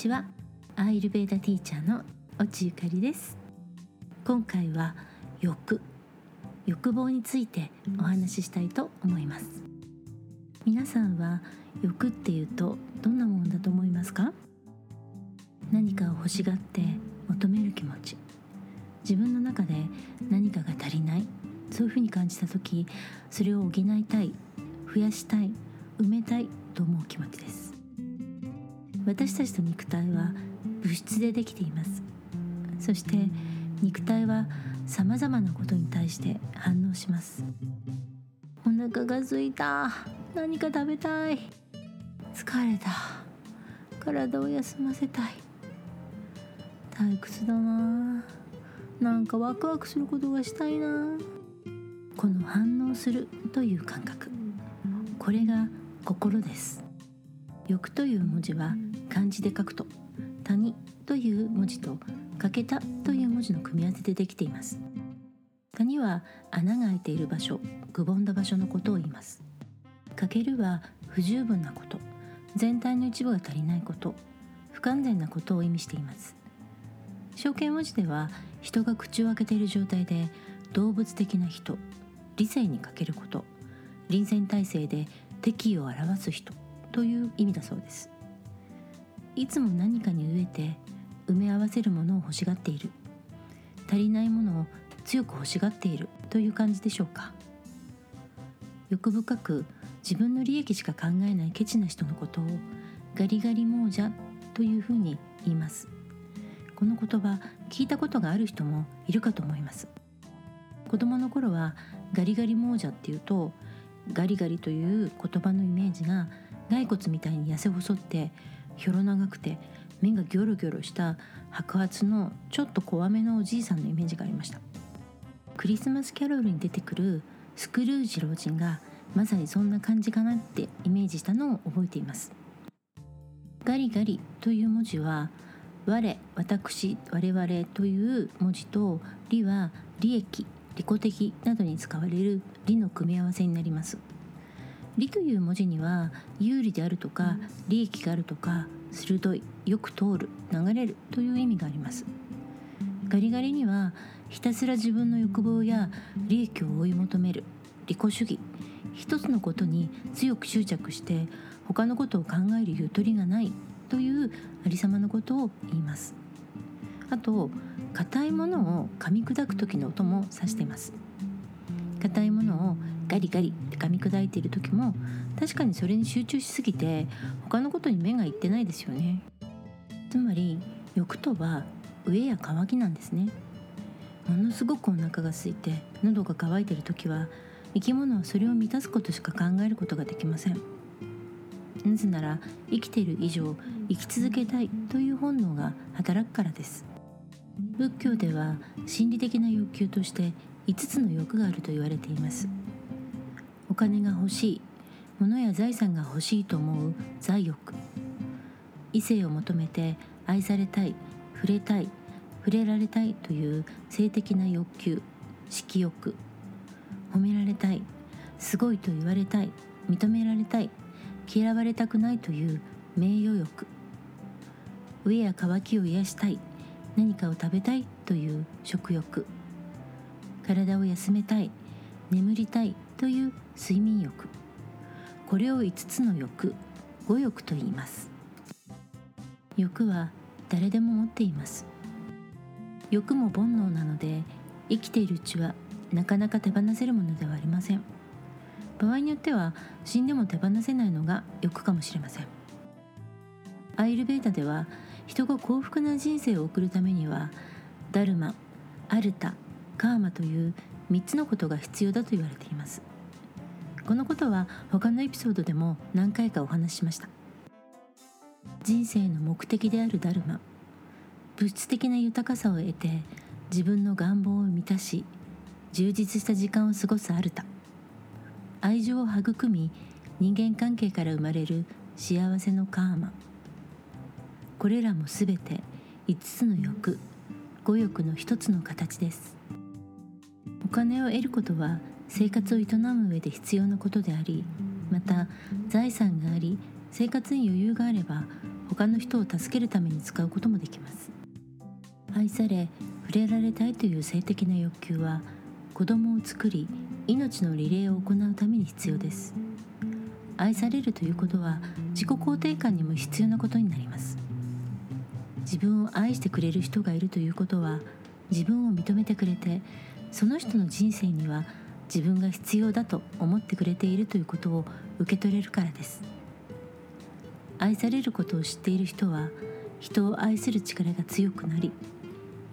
ちは。アイルベーダティーチャーの落ゆかりです。今回は欲。欲望についてお話ししたいと思います。皆さんは欲っていうとどんなものだと思いますか？何かを欲しがって求める気持ち。自分の中で何かが足りない。そういうふうに感じた時それを補いたい増やしたい埋めたいと思う気持ちです。私たちの肉体は物質でできています。そして肉体はさまざまなことに対して反応します。お腹が空いた。何か食べたい。疲れた。体を休ませたい。退屈だな。なんかワクワクすることがしたいな。この反応するという感覚。これが心です。欲という文字は漢字で書くと谷という文字と欠けたという文字の組み合わせでできています。谷は穴が開いている場所くぼんだ場所のことを言います。欠けるは不十分なこと全体の一部が足りないこと不完全なことを意味しています。象形文字では人が口を開けている状態で動物的な人理性に欠けること臨戦態勢で敵意を表す人という意味だそうです。いつも何かに飢えて埋め合わせるものを欲しがっている。足りないものを強く欲しがっている。という感じでしょうか。欲深く自分の利益しか考えないケチな人のことをガリガリ亡者というふうに言います。この言葉聞いたことがある人もいるかと思います。子供の頃はガリガリ亡者っていうとガリガリという言葉のイメージが骸骨みたいに痩せ細ってひょろ長くて目がギョロギョロした白髪のちょっと怖めのおじいさんのイメージがありました。クリスマスキャロルに出てくるスクルージ老人がまさにそんな感じかなってイメージしたのを覚えています。ガリガリという文字は我私我々という文字と利は利益利己的などに使われる利の組み合わせになります。利という文字には有利であるとか利益があるとか鋭いよく通る流れるという意味があります。ガリガリにはひたすら自分の欲望や利益を追い求める利己主義一つのことに強く執着して他のことを考えるゆとりがないというありさまのことを言います。あと硬いものを噛み砕く時の音も指しています硬いものをガリガリって噛み砕いている時も確かにそれに集中しすぎて他のことに目がいってないですよね。つまり欲とは飢えや渇きなんですね。ものすごくお腹が空いて喉が渇いている時は生き物はそれを満たすことしか考えることができません。なぜなら生きている以上生き続けたいという本能が働くからです。仏教では心理的な欲求として5つの欲があると言われています。お金が欲しい物や財産が欲しいと思う財欲。異性を求めて愛されたい触れたい触れられたいという性的な欲求色欲。褒められたいすごいと言われたい認められたい嫌われたくないという名誉欲。飢えや渇きを癒したい何かを食べたいという食欲。体を休めたい眠りたいという睡眠欲。これを5つの欲五欲と言います。欲は誰でも持っています。欲も煩悩なので生きているうちはなかなか手放せるものではありません。場合によっては死んでも手放せないのが欲かもしれません。アイルベータでは人が幸福な人生を送るためにはダルマアルタカーマという3つのことが必要だと言われています。このことは他のエピソードでも何回かお話ししました。人生の目的であるダルマ。物質的な豊かさを得て自分の願望を満たし充実した時間を過ごすアルタ愛情を育み人間関係から生まれる幸せのカーマ。これらも全て5つの欲五欲の一つの形です。金を得ることは生活を営む上で必要なことでありまた財産があり生活に余裕があれば他の人を助けるために使うこともできます。愛され触れられたいという性的な欲求は子供を作り命のリレーを行うために必要です。愛されるということは自己肯定感にも必要なことになります。自分を愛してくれる人がいるということは自分を認めてくれてその人の人生には自分が必要だと思ってくれているということを受け取れるからです。愛されることを知っている人は人を愛する力が強くなり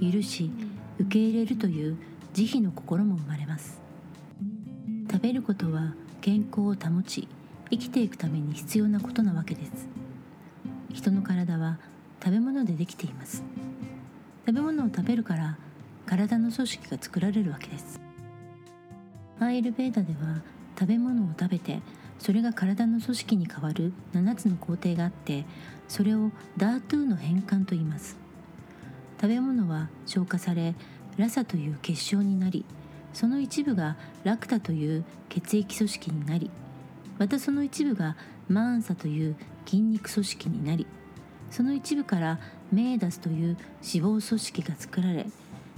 許し受け入れるという慈悲の心も生まれます。食べることは健康を保ち生きていくために必要なことなわけです。人の体は食べ物でできています。食べ物を食べるから体の組織が作られるわけです。アイルベーダでは食べ物を食べてそれが体の組織に変わる7つの工程があってそれをダートゥーの変換と言います。食べ物は消化されラサという結晶になりその一部がラクタという血液組織になりまたその一部がマーンサという筋肉組織になりその一部からメーダスという脂肪組織が作られ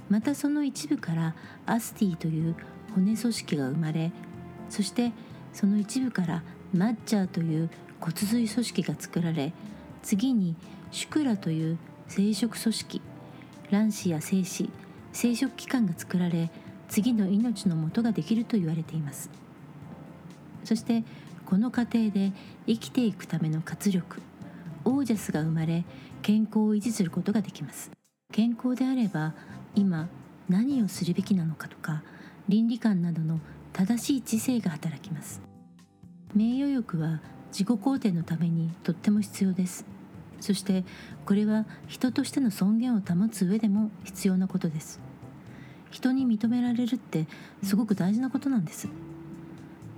またその一部からアスティという骨組織が生まれそしてその一部からマッチャーという骨髄組織が作られ次にシュクラという生殖組織卵子や精子生殖器官が作られ次の命の元ができると言われています。そしてこの過程で生きていくための活力オージャスが生まれ健康を維持することができます。健康であれば今何をするべきなのかとか倫理観などの正しい知性が働きます。名誉欲は自己肯定のためにとっても必要です。そしてこれは人としての尊厳を保つ上でも必要なことです。人に認められるってすごく大事なことなんです。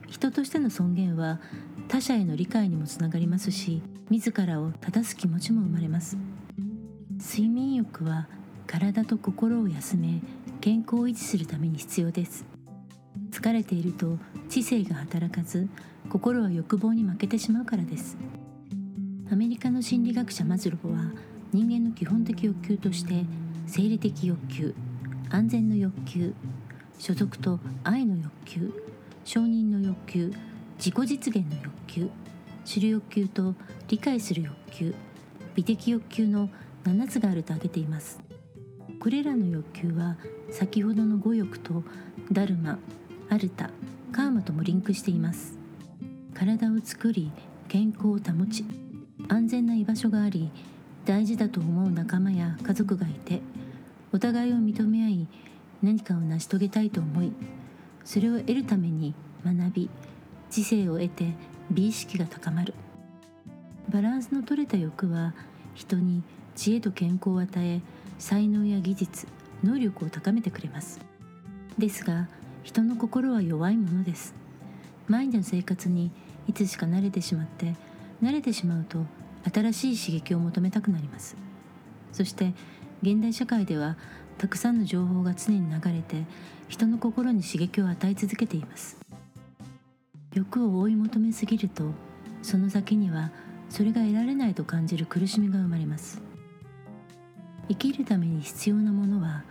人としての尊厳は他者への理解にもつながりますし自らを正す気持ちも生まれます。睡眠欲は体と心を休め健康を維持するために必要です。疲れていると知性が働かず心は欲望に負けてしまうからです。アメリカの心理学者マズローは人間の基本的欲求として生理的欲求安全の欲求所属と愛の欲求承認の欲求自己実現の欲求知る欲求と理解する欲求美的欲求の7つがあると挙げています。これらの欲求は先ほどの五欲とダルマアルタカーマともリンクしています。体を作り健康を保ち安全な居場所があり大事だと思う仲間や家族がいてお互いを認め合い何かを成し遂げたいと思いそれを得るために学び知性を得て美意識が高まる。バランスの取れた欲は人に知恵と健康を与え才能や技術能力を高めてくれます。ですが人の心は弱いものです。毎日の生活にいつしか慣れてしまって慣れてしまうと新しい刺激を求めたくなります。そして現代社会ではたくさんの情報が常に流れて人の心に刺激を与え続けています。欲を追い求めすぎるとその先にはそれが得られないと感じる苦しみが生まれます。生きるために必要なものは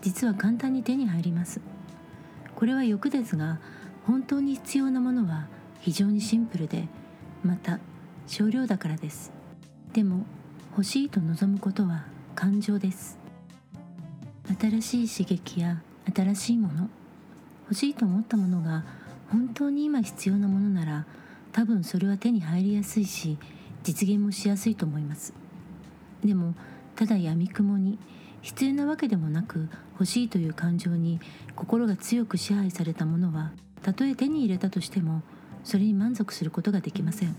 実は簡単に手に入ります。これは欲ですが本当に必要なものは非常にシンプルでまた少量だからです。でも欲しいと望むことは感情です。新しい刺激や新しいもの欲しいと思ったものが本当に今必要なものなら多分それは手に入りやすいし実現もしやすいと思います。でもただやみくもに必要なわけでもなく欲しいという感情に心が強く支配されたものはたとえ手に入れたとしてもそれに満足することができません。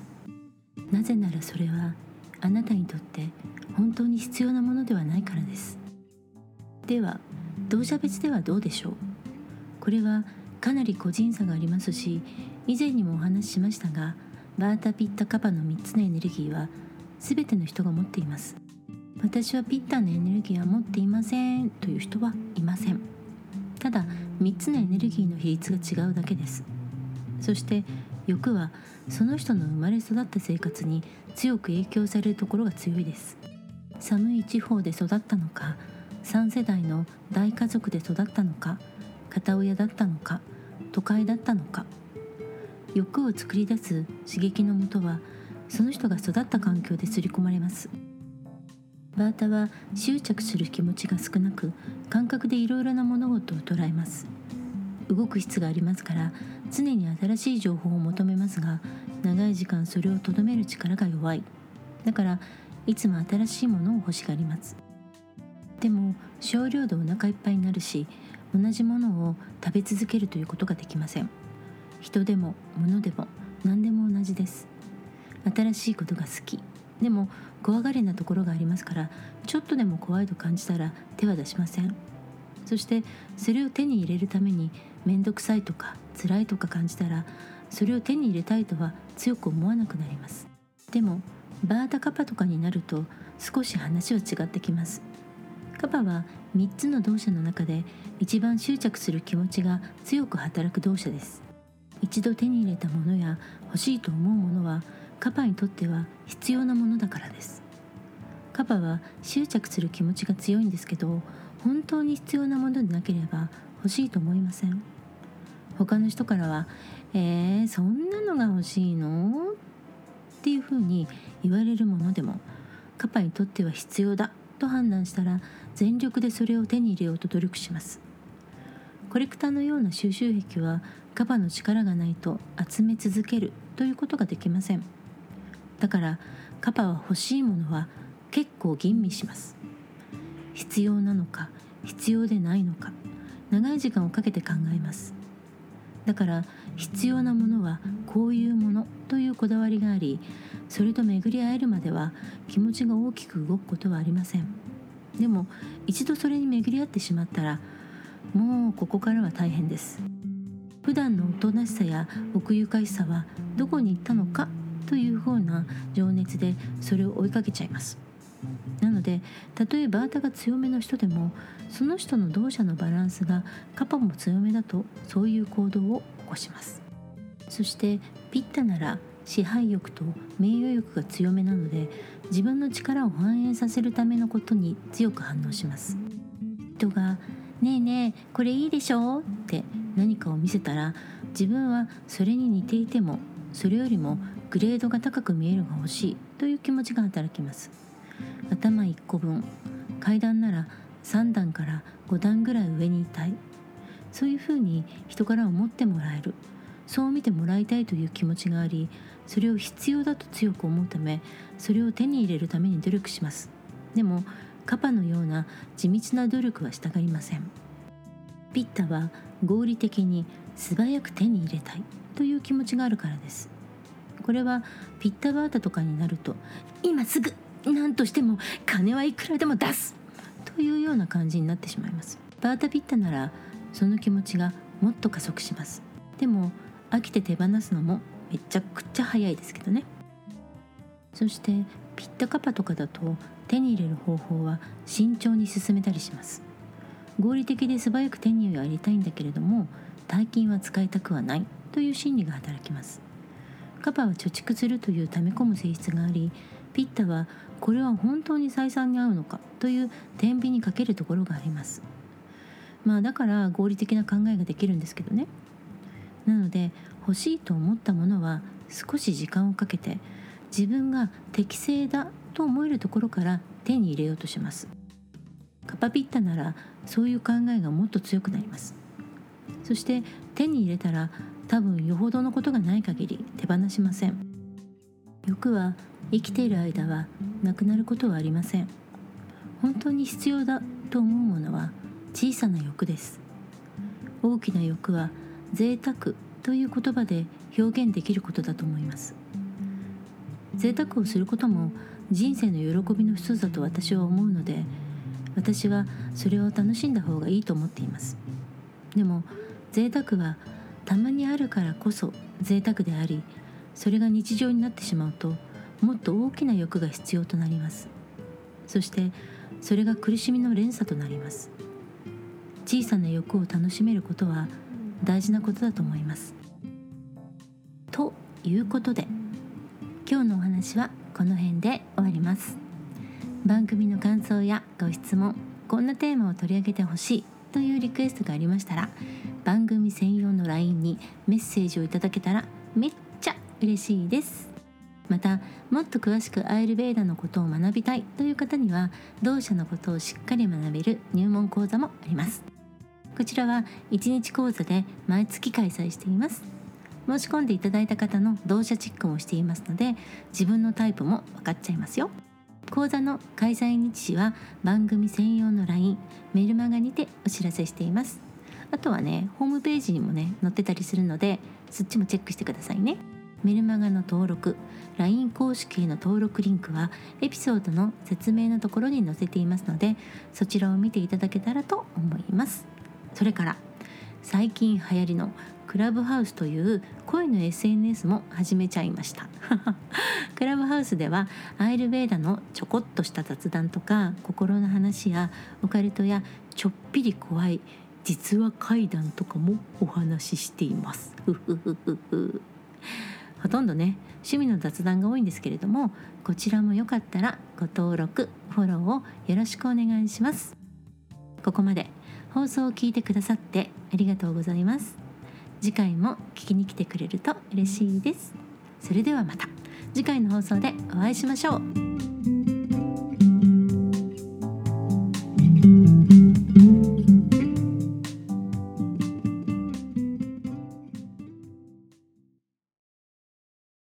なぜならそれはあなたにとって本当に必要なものではないからです。では同社別ではどうでしょう？これはかなり個人差がありますし以前にもお話ししましたがバータ・ピッタ・カパの3つのエネルギーは全ての人が持っています。私はピッタのエネルギーは持っていませんという人はいません。ただ3つのエネルギーの比率が違うだけです。そして欲はその人の生まれ育った生活に強く影響されるところが強いです。寒い地方で育ったのか3世代の大家族で育ったのか片親だったのか都会だったのか。欲を作り出す刺激のもとはその人が育った環境で刷り込まれます。バータは執着する気持ちが少なく感覚でいろいろな物事を捉えます。動く質がありますから常に新しい情報を求めますが長い時間それをとどめる力が弱い。だからいつも新しいものを欲しがります。でも少量でお腹いっぱいになるし同じものを食べ続けるということができません。人でも物でも何でも同じです。新しいことが好き。でも怖がりなところがありますからちょっとでも怖いと感じたら手は出しません。そしてそれを手に入れるために面倒くさいとか辛いとか感じたらそれを手に入れたいとは強く思わなくなります。でもバータカパとかになると少し話は違ってきます。カパは3つの動作の中で一番執着する気持ちが強く働く動作です。一度手に入れたものや欲しいと思うものはカパにとっては必要なものだからです。カパは執着する気持ちが強いんですけど本当に必要なものでなければ欲しいと思いません。他の人からは「えー、そんなのが欲しいの?」っていうふうに言われるものでもカパにとっては必要だ。と判断したら全力でそれを手に入れようと努力します。コレクターのような収集癖はカパの力がないと集め続けるということができません。だからカパは欲しいものは結構吟味します。必要なのか必要でないのか長い時間をかけて考えます。だから必要なものはこういうものというこだわりがありそれと巡り合えるまでは気持ちが大きく動くことはありません。でも一度それに巡り合ってしまったらもうここからは大変です。普段のおとなしさや奥ゆかしさはどこに行ったのかというふうな情熱でそれを追いかけちゃいますなのでたとえバータが強めの人でもその人の動作のバランスがカパも強めだとそういう行動を起こしますそしてピッタなら支配欲と名誉欲が強めなので自分の力を反映させるためのことに強く反応します人が「ねえねえこれいいでしょ?」って何かを見せたら自分はそれに似ていてもそれよりもグレードが高く見えるが欲しいという気持ちが働きます。頭1個分。階段なら3段から5段ぐらい上にいたい。そういうふうに人から思ってもらえる。そう見てもらいたいという気持ちがありそれを必要だと強く思うためそれを手に入れるために努力します。でもカパのような地道な努力はしたがりません。ピッタは合理的に素早く手に入れたいという気持ちがあるからです。これはピッタバータとかになると今すぐ何としても金はいくらでも出すというような感じになってしまいます。バータピッタならその気持ちがもっと加速します。でも飽きて手放すのもめちゃくちゃ早いですけどね。そしてピッタカパとかだと手に入れる方法は慎重に進めたりします。合理的で素早く手に入れやりたいんだけれども大金は使いたくはないという心理が働きます。カパは貯蓄するという溜め込む性質がありピッタはこれは本当に採算に合うのかという天秤にかけるところがあります。まあだから合理的な考えができるんですけどね。なので欲しいと思ったものは少し時間をかけて自分が適正だと思えるところから手に入れようとします。カパピッタならそういう考えがもっと強くなります。そして手に入れたら多分よほどのことがない限り手放しません。欲は生きている間はなくなることはありません。本当に必要だと思うものは小さな欲です。大きな欲は贅沢という言葉で表現できることだと思います。贅沢をすることも人生の喜びの一つだと私は思うので私はそれを楽しんだ方がいいと思っています。でも贅沢はたまにあるからこそ贅沢でありそれが日常になってしまうともっと大きな欲が必要となります。そしてそれが苦しみの連鎖となります。小さな欲を楽しめることは大事なことだと思います。ということで今日のお話はこの辺で終わります。番組の感想やご質問こんなテーマを取り上げてほしいというリクエストがありましたら番組専用の LINE にメッセージをいただけたらめっちゃ嬉しいです。またもっと詳しくアイルベーダのことを学びたいという方には同社のことをしっかり学べる入門講座もあります。こちらは1日講座で毎月開催しています。申し込んでいただいた方の同社チェックもしていますので自分のタイプも分かっちゃいますよ。講座の開催日時は番組専用の LINE メルマガにてお知らせしています。あとはねホームページにもね載ってたりするのでそっちもチェックしてくださいね。メルマガの登録 LINE 公式への登録リンクはエピソードの説明のところに載せていますのでそちらを見ていただけたらと思います。それから最近流行りのクラブハウスという声の SNS も始めちゃいました。クラブハウスではアイルベーダのちょこっとした雑談とか心の話やオカルトやちょっぴり怖い実話怪談とかもお話ししています。ほとんどね趣味の雑談が多いんですけれどもこちらもよかったらご登録フォローをよろしくお願いします。ここまで放送を聞いてくださってありがとうございます。次回も聞きに来てくれると嬉しいです。それではまた次回の放送でお会いしましょう。